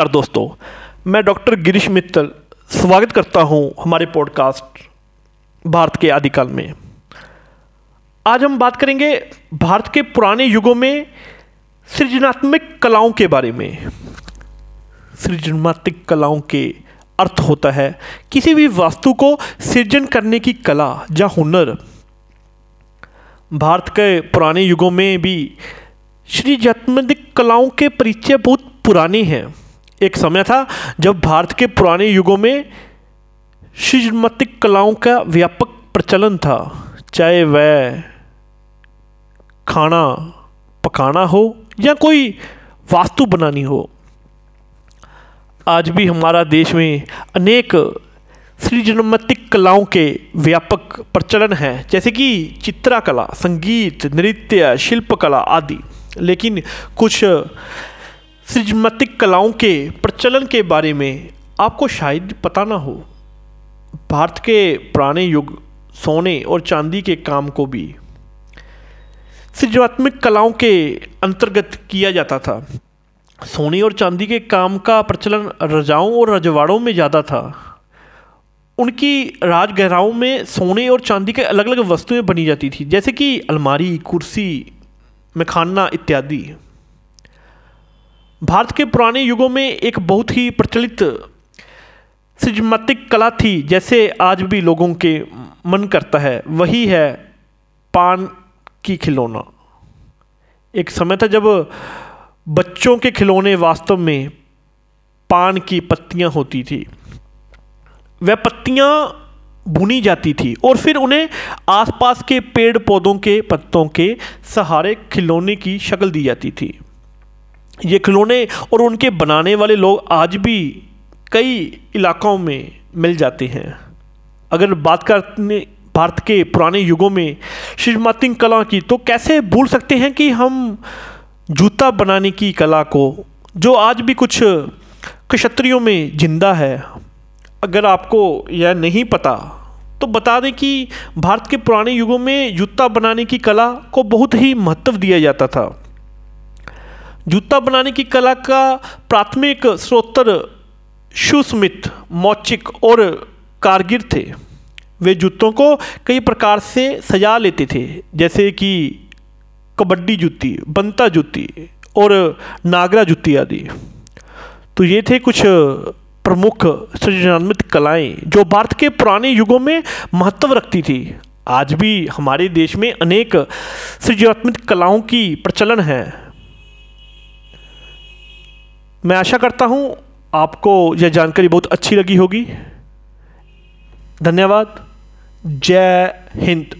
नमस्कार दोस्तों, मैं डॉक्टर गिरीश मित्तल स्वागत करता हूँ हमारे पॉडकास्ट भारत के आदिकाल में। आज हम बात करेंगे भारत के पुराने युगों में सृजनात्मक कलाओं के बारे में। सृजनात्मक कलाओं के अर्थ होता है किसी भी वास्तु को सृजन करने की कला या हुनर। भारत के पुराने युगों में भी सृजनात्मक कलाओं के परिचय बहुत पुराने हैं। एक समय था जब भारत के पुराने युगों में सृजनात्मक कलाओं का व्यापक प्रचलन था। चाहे वह खाना पकाना हो या कोई वास्तु बनानी हो, आज भी हमारा देश में अनेक सृजनात्मक कलाओं के व्यापक प्रचलन है, जैसे कि चित्रकला, संगीत, नृत्य, शिल्पकला आदि। लेकिन कुछ सृजनात्मक कलाओं के प्रचलन के बारे में आपको शायद पता ना हो। भारत के पुराने युग सोने और चांदी के काम को भी सृजनात्मक कलाओं के अंतर्गत किया जाता था। सोने और चांदी के काम का प्रचलन रजाओं और रजवाड़ों में ज़्यादा था। उनकी राजगहराओं में सोने और चांदी के अलग अलग वस्तुएँ बनी जाती थी, जैसे कि अलमारी, कुर्सी, मखाना इत्यादि। भारत के पुराने युगों में एक बहुत ही प्रचलित सृजनात्मक कला थी, जैसे आज भी लोगों के मन करता है। वही है पान की खिलौना। एक समय था जब बच्चों के खिलौने वास्तव में पान की पत्तियाँ होती थी। वह पत्तियाँ बुनी जाती थी और फिर उन्हें आसपास के पेड़ पौधों के पत्तों के सहारे खिलौने की शक्ल दी जाती थी। ये खिलौने और उनके बनाने वाले लोग आज भी कई इलाकों में मिल जाते हैं। अगर बात करने, भारत के पुराने युगों में सृजनात्मक कला की तो कैसे भूल सकते हैं कि हम जूता बनाने की कला को, जो आज भी कुछ क्षत्रियों में ज़िंदा है? अगर आपको यह नहीं पता तो बता दें कि भारत के पुराने युगों में जूता बनाने की कला को बहुत ही महत्व दिया जाता था। जूता बनाने की कला का प्राथमिक स्रोतर शुस्मित मौचिक और कारगिर थे। वे जूतों को कई प्रकार से सजा लेते थे, जैसे कि कबड्डी जूती, बंता जूती और नागरा जूती आदि। तो ये थे कुछ प्रमुख सृजनात्मक कलाएँ जो भारत के पुराने युगों में महत्व रखती थी। आज भी हमारे देश में अनेक सृजनात्मक कलाओं की प्रचलन है। मैं आशा करता हूँ आपको यह जानकारी बहुत अच्छी लगी होगी। धन्यवाद। जय हिंद।